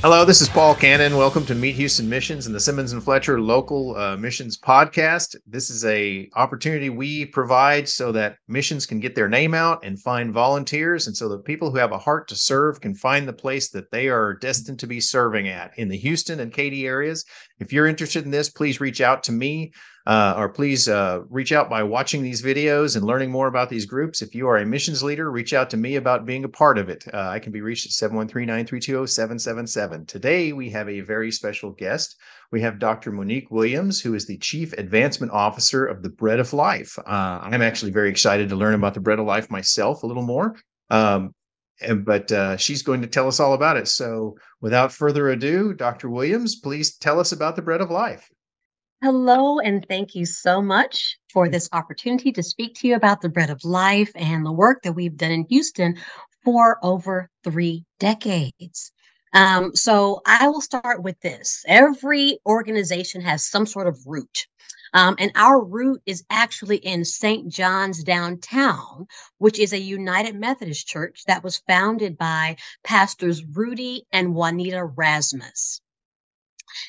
Hello, this is Paul Cannon. Welcome to Meet Houston Missions and the Simmons and Fletcher Local uh, Missions Podcast. This is a opportunity we provide so that missions can get their name out and find volunteers, and so the people who have a heart to serve can find the place that they are destined to be serving at in the Houston and Katy areas. If you're interested in this, please reach out to me uh, or please uh, reach out by watching these videos and learning more about these groups. If you are a missions leader, reach out to me about being a part of it. Uh, I can be reached at 713 932 777. Today, we have a very special guest. We have Dr. Monique Williams, who is the Chief Advancement Officer of the Bread of Life. Uh, I'm actually very excited to learn about the Bread of Life myself a little more. Um, but uh, she's going to tell us all about it. So, without further ado, Dr. Williams, please tell us about the Bread of Life. Hello, and thank you so much for this opportunity to speak to you about the bread of life and the work that we've done in Houston for over three decades. Um, so I will start with this. Every organization has some sort of root. Um, and our root is actually in St. John's downtown, which is a United Methodist church that was founded by pastors Rudy and Juanita Rasmus.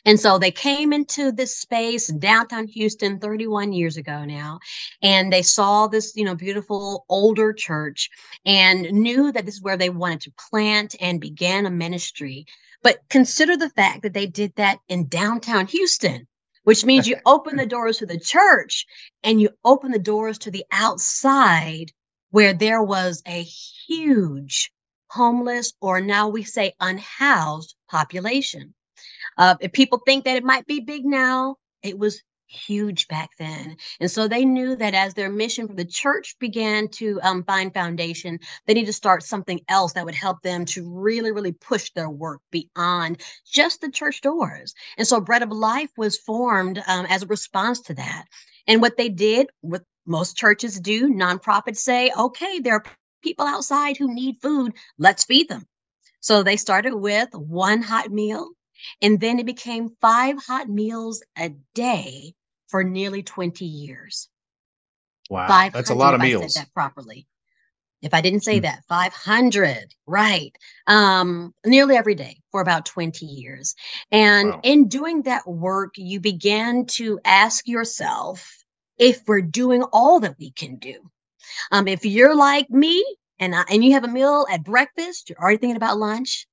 And so they came into this space downtown Houston 31 years ago now, and they saw this, you know, beautiful older church and knew that this is where they wanted to plant and began a ministry. But consider the fact that they did that in downtown Houston, which means you open the doors to the church and you open the doors to the outside where there was a huge homeless or now we say unhoused population. Uh, if people think that it might be big now, it was huge back then. And so they knew that as their mission for the church began to um, find foundation, they need to start something else that would help them to really, really push their work beyond just the church doors. And so Bread of Life was formed um, as a response to that. And what they did, what most churches do, nonprofits say, okay, there are people outside who need food, let's feed them. So they started with one hot meal and then it became five hot meals a day for nearly 20 years. Wow. That's a lot of meals. That properly. If I didn't say mm. that, 500, right. Um, nearly every day for about 20 years. And wow. in doing that work, you began to ask yourself if we're doing all that we can do. Um, if you're like me and, I, and you have a meal at breakfast, you're already thinking about lunch.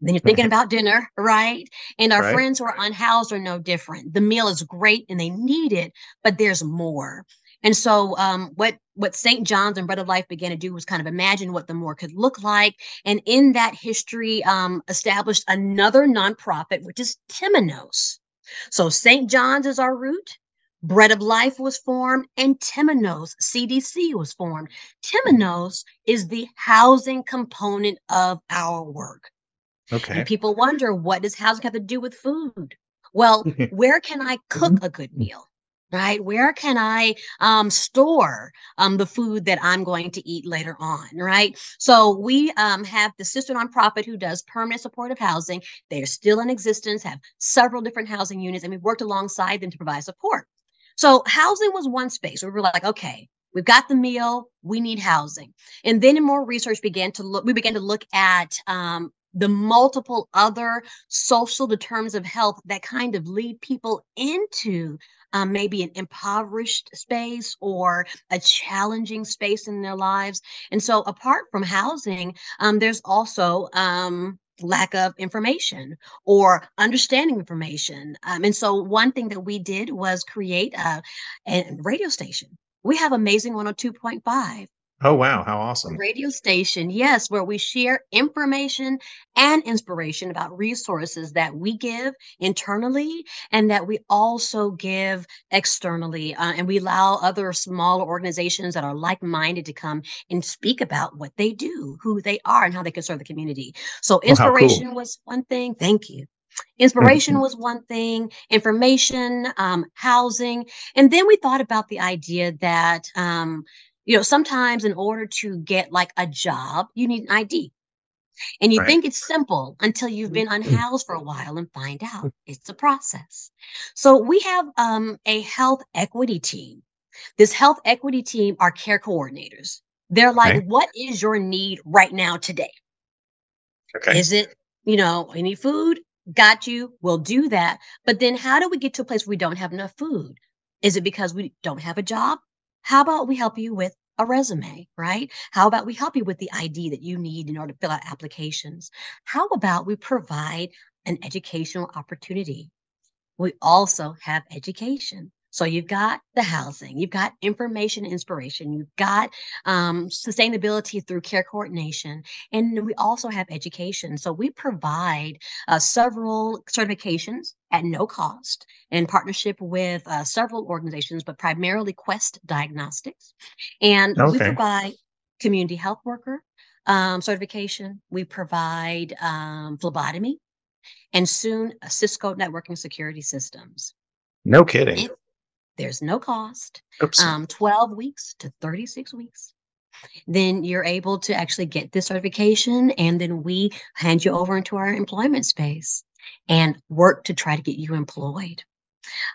Then you're thinking about dinner, right? And our right. friends who are unhoused are no different. The meal is great and they need it, but there's more. And so, um, what what St. John's and Bread of Life began to do was kind of imagine what the more could look like, and in that history, um, established another nonprofit, which is Temenos. So St. John's is our root. Bread of Life was formed, and Temenos CDC was formed. Temenos is the housing component of our work. Okay. And people wonder, what does housing have to do with food? Well, where can I cook mm-hmm. a good meal? Right? Where can I um, store um, the food that I'm going to eat later on? Right? So we um, have the sister nonprofit who does permanent supportive housing. They are still in existence, have several different housing units, and we've worked alongside them to provide support. So housing was one space where we were like, okay, we've got the meal, we need housing. And then more research began to look, we began to look at um, the multiple other social determinants of health that kind of lead people into um, maybe an impoverished space or a challenging space in their lives. And so, apart from housing, um, there's also um, lack of information or understanding information. Um, and so, one thing that we did was create a, a radio station. We have Amazing 102.5 Oh, wow. How awesome. Radio station, yes, where we share information and inspiration about resources that we give internally and that we also give externally. Uh, and we allow other smaller organizations that are like minded to come and speak about what they do, who they are, and how they can serve the community. So, inspiration oh, cool. was one thing. Thank you. Inspiration was one thing, information, um, housing. And then we thought about the idea that um, you know, sometimes in order to get like a job, you need an ID. And you right. think it's simple until you've been mm-hmm. unhoused for a while and find out it's a process. So we have um, a health equity team. This health equity team are care coordinators. They're like, okay. what is your need right now today? Okay. Is it you know, any food? Got you. We'll do that. But then how do we get to a place where we don't have enough food? Is it because we don't have a job? How about we help you with a resume, right? How about we help you with the ID that you need in order to fill out applications? How about we provide an educational opportunity? We also have education. So you've got the housing, you've got information inspiration, you've got um, sustainability through care coordination, and we also have education. So we provide uh, several certifications at no cost in partnership with uh, several organizations, but primarily Quest Diagnostics. And okay. we provide community health worker um, certification. We provide um, phlebotomy and soon Cisco networking security systems. No kidding. It, there's no cost. Um, 12 weeks to 36 weeks. Then you're able to actually get this certification, and then we hand you over into our employment space and work to try to get you employed.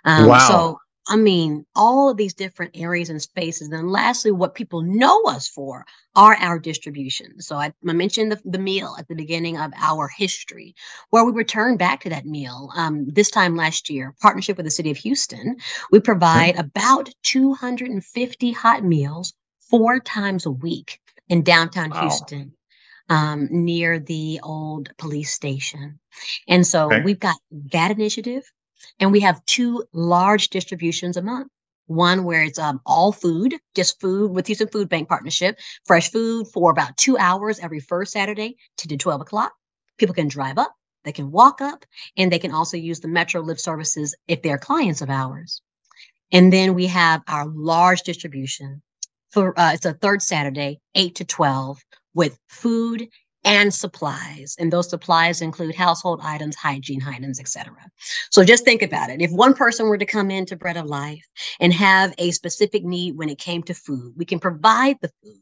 Um, wow. So I mean, all of these different areas and spaces. And lastly, what people know us for are our distributions. So I, I mentioned the, the, meal at the beginning of our history, where we return back to that meal. Um, this time last year, partnership with the city of Houston, we provide about 250 hot meals four times a week in downtown wow. Houston. Um, near the old police station. And so okay. we've got that initiative. And we have two large distributions a month. One where it's um, all food, just food with Houston Food Bank partnership, fresh food for about two hours every first Saturday, 10 to 12 o'clock. People can drive up, they can walk up, and they can also use the Metro Lift services if they're clients of ours. And then we have our large distribution for uh, it's a third Saturday, 8 to 12, with food and supplies. And those supplies include household items, hygiene items, etc. So just think about it. If one person were to come into Bread of Life and have a specific need when it came to food, we can provide the food.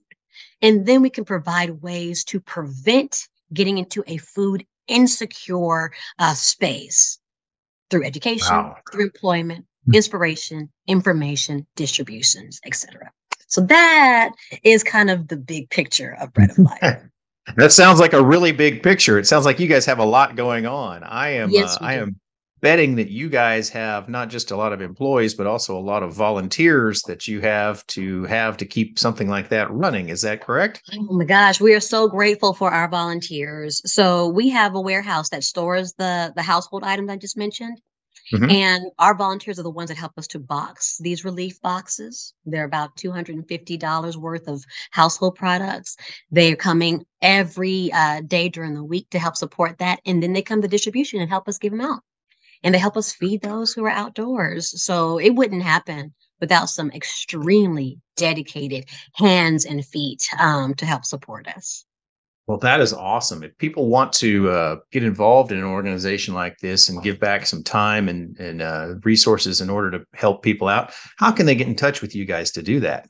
And then we can provide ways to prevent getting into a food insecure uh, space through education, wow. through employment, inspiration, information, distributions, etc. So that is kind of the big picture of Bread of Life. That sounds like a really big picture. It sounds like you guys have a lot going on. I am yes, uh, I do. am betting that you guys have not just a lot of employees but also a lot of volunteers that you have to have to keep something like that running. Is that correct? Oh my gosh, we are so grateful for our volunteers. So we have a warehouse that stores the the household items I just mentioned. Mm-hmm. And our volunteers are the ones that help us to box these relief boxes. They're about $250 worth of household products. They're coming every uh, day during the week to help support that. And then they come to distribution and help us give them out. And they help us feed those who are outdoors. So it wouldn't happen without some extremely dedicated hands and feet um, to help support us. Well, that is awesome. If people want to uh, get involved in an organization like this and give back some time and, and uh, resources in order to help people out, how can they get in touch with you guys to do that?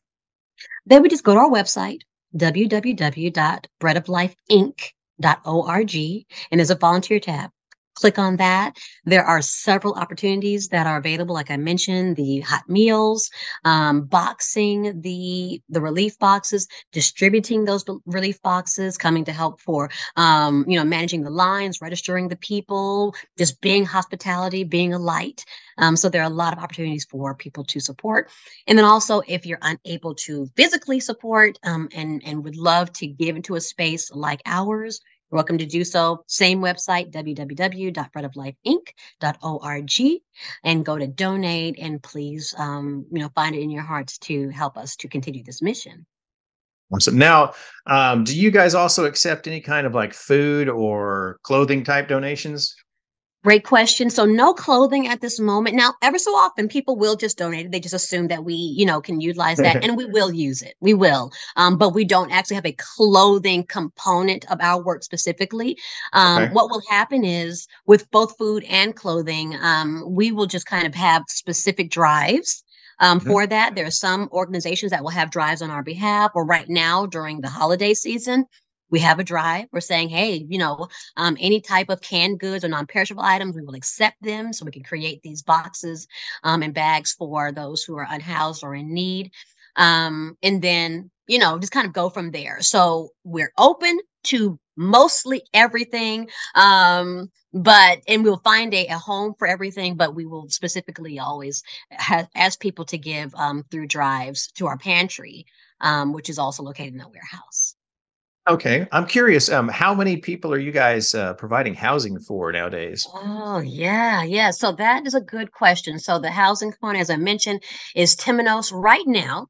They would just go to our website, www.breadoflifeinc.org, and there's a volunteer tab click on that. There are several opportunities that are available. Like I mentioned, the hot meals, um, boxing the the relief boxes, distributing those relief boxes, coming to help for um, you know managing the lines, registering the people, just being hospitality, being a light. Um, so there are a lot of opportunities for people to support. And then also, if you're unable to physically support um, and and would love to give into a space like ours, you're welcome to do so. Same website, www.breadoflifeinc.org, and go to donate and please, um, you know, find it in your hearts to help us to continue this mission. Awesome. Now, um, do you guys also accept any kind of like food or clothing type donations? Great question. So no clothing at this moment. Now, ever so often people will just donate it. They just assume that we, you know, can utilize that and we will use it. We will. Um, but we don't actually have a clothing component of our work specifically. Um, okay. what will happen is with both food and clothing, um, we will just kind of have specific drives um, mm-hmm. for that. There are some organizations that will have drives on our behalf, or right now during the holiday season, we have a drive. We're saying, hey, you know, um, any type of canned goods or non-perishable items, we will accept them, so we can create these boxes um, and bags for those who are unhoused or in need, um, and then you know, just kind of go from there. So we're open to mostly everything. Um, but and we'll find a, a home for everything, but we will specifically always ha- ask people to give um, through drives to our pantry, um, which is also located in the warehouse. Okay, I'm curious. Um, how many people are you guys uh, providing housing for nowadays? Oh, yeah, yeah. So that is a good question. So the housing component, as I mentioned, is Temenos right now.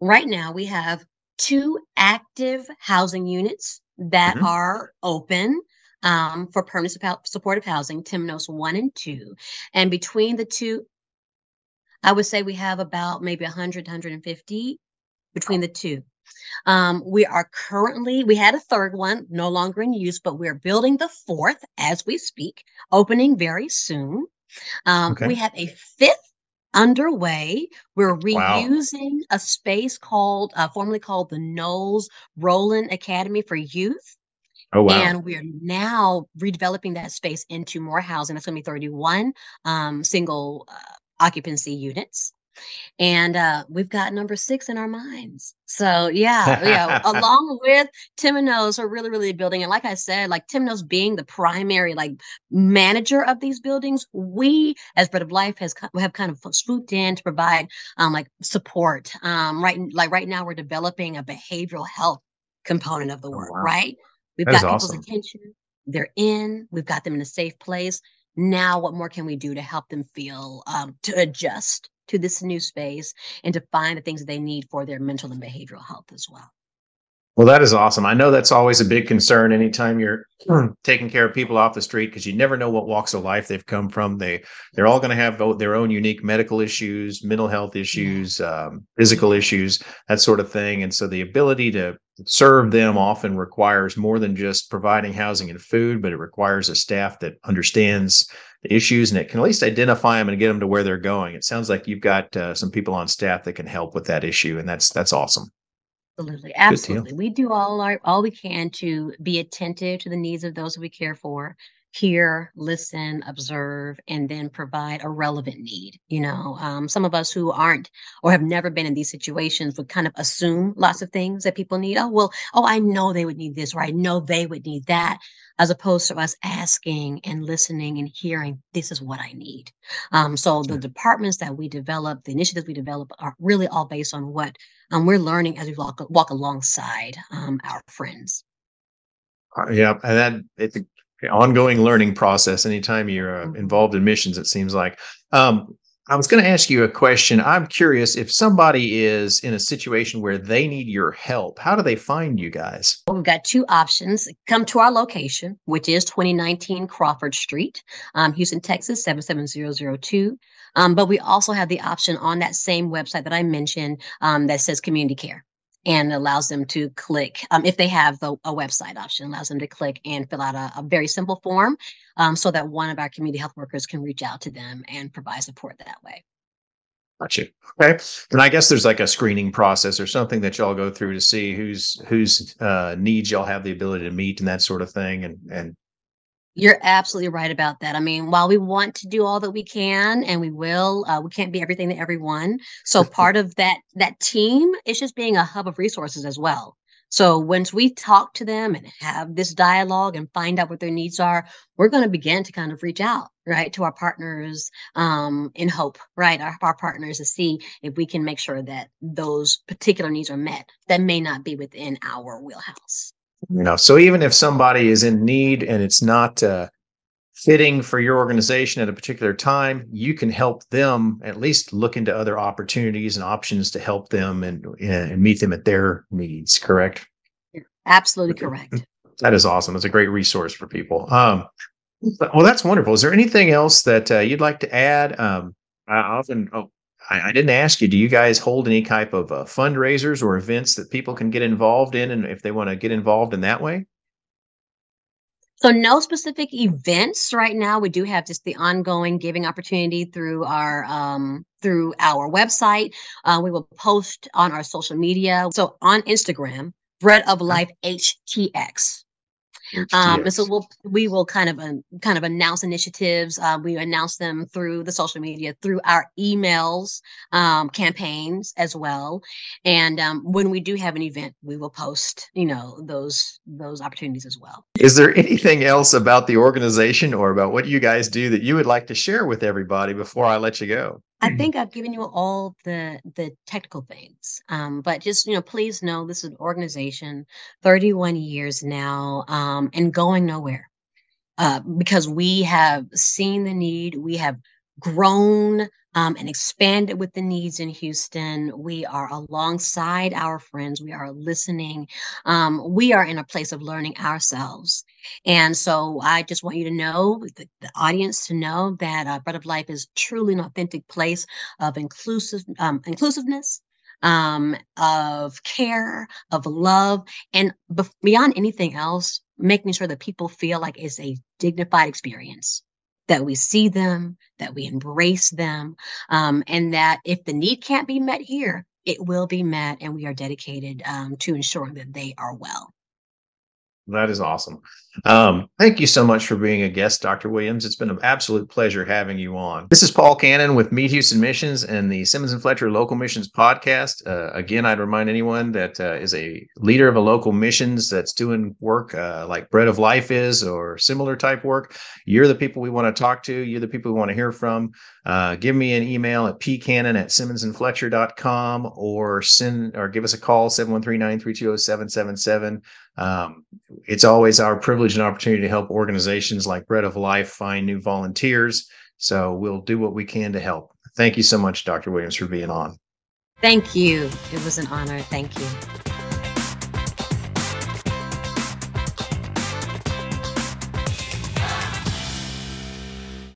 Right now, we have two active housing units that hmm are open um, for permanent supportive housing, Temenos 1 and 2. And between the two, I would say we have about maybe 100, 150 between the two. Um, we are currently, we had a third one, no longer in use, but we're building the fourth as we speak, opening very soon. Um, we have a fifth underway. We're Wow. reusing a space called, uh, formerly called the Knowles Roland Academy for Youth. Oh, wow. And we are now redeveloping that space into more housing. That's going to be 31 um, single uh, occupancy units and uh, we've got number six in our minds. So yeah, yeah. Along with Temenos, we're really, really building. And like I said, like Temenos being the primary like manager of these buildings, we as Bread of Life has have kind of swooped in to provide um like support. Um, right, like right now, we're developing a behavioral health component of the Oh, work. wow. Right, we've That got people's awesome. attention. They're in. We've got them in a safe place now what more can we do to help them feel um, to adjust to this new space and to find the things that they need for their mental and behavioral health as well Well, that is awesome. I know that's always a big concern anytime you're taking care of people off the street because you never know what walks of life they've come from. They they're all going to have their own unique medical issues, mental health issues, um, physical issues, that sort of thing. And so the ability to serve them often requires more than just providing housing and food, but it requires a staff that understands the issues and it can at least identify them and get them to where they're going. It sounds like you've got uh, some people on staff that can help with that issue, and that's that's awesome. Absolutely, absolutely. We do all our all we can to be attentive to the needs of those we care for, hear, listen, observe, and then provide a relevant need. You know, um, some of us who aren't or have never been in these situations would kind of assume lots of things that people need. Oh, well, oh, I know they would need this, or I know they would need that, as opposed to us asking and listening and hearing, this is what I need. Um, so the departments that we develop, the initiatives we develop are really all based on what um, we're learning as we walk walk alongside um, our friends. Uh, yeah, and that it's an ongoing learning process. Anytime you're uh, Mhm. involved in missions, it seems like. Um, I was going to ask you a question. I'm curious if somebody is in a situation where they need your help, how do they find you guys? Well, we've got two options. Come to our location, which is 2019 Crawford Street, um, Houston, Texas 77002. Um, but we also have the option on that same website that I mentioned um, that says community care and allows them to click um, if they have the, a website option allows them to click and fill out a, a very simple form um, so that one of our community health workers can reach out to them and provide support that way Gotcha. Okay. And I guess there's like a screening process or something that y'all go through to see whose whose uh, needs y'all have the ability to meet and that sort of thing. And and You're absolutely right about that. I mean, while we want to do all that we can and we will, uh, we can't be everything to everyone. So part of that that team is just being a hub of resources as well. So once we talk to them and have this dialogue and find out what their needs are, we're going to begin to kind of reach out, right, to our partners um, in hope, right, our, our partners to see if we can make sure that those particular needs are met that may not be within our wheelhouse. You know, so even if somebody is in need and it's not uh, fitting for your organization at a particular time, you can help them at least look into other opportunities and options to help them and, and meet them at their needs. Correct. Absolutely correct. That is awesome. It's a great resource for people. Um, well, that's wonderful. Is there anything else that uh, you'd like to add? Um, I often, oh, I, I didn't ask you. Do you guys hold any type of uh, fundraisers or events that people can get involved in, and if they want to get involved in that way? So no specific events right now. We do have just the ongoing giving opportunity through our um, through our website. Uh, we will post on our social media. So on Instagram, Bread of Life HTX. Um, yes. And so we'll we will kind of um, kind of announce initiatives. Uh, we announce them through the social media, through our emails, um, campaigns as well. And um, when we do have an event, we will post you know those those opportunities as well. Is there anything else about the organization or about what you guys do that you would like to share with everybody before I let you go? I mm. think I've given you all the the technical things, um, but just you know, please know this is an organization, 31 years now, um, and going nowhere, uh, because we have seen the need, we have grown um, and expanded with the needs in Houston. We are alongside our friends. We are listening. Um, we are in a place of learning ourselves. And so I just want you to know, the, the audience to know that uh, Bread of Life is truly an authentic place of inclusive um, inclusiveness. Um, of care, of love, and beyond anything else, making sure that people feel like it's a dignified experience that we see them, that we embrace them, um, and that if the need can't be met here, it will be met, and we are dedicated um, to ensuring that they are well. That is awesome. Um, thank you so much for being a guest, Dr. Williams. It's been an absolute pleasure having you on. This is Paul Cannon with Meet Houston Missions and the Simmons and Fletcher Local Missions Podcast. Uh, again, I'd remind anyone that uh, is a leader of a local missions that's doing work uh, like Bread of Life is or similar type work. You're the people we want to talk to. You're the people we want to hear from. Uh, give me an email at pcannon at simmonsandfletcher.com or send or give us a call 713-932-0777. Um, it's always our privilege and opportunity to help organizations like Bread of Life find new volunteers. So we'll do what we can to help. Thank you so much, Dr. Williams, for being on. Thank you. It was an honor. Thank you.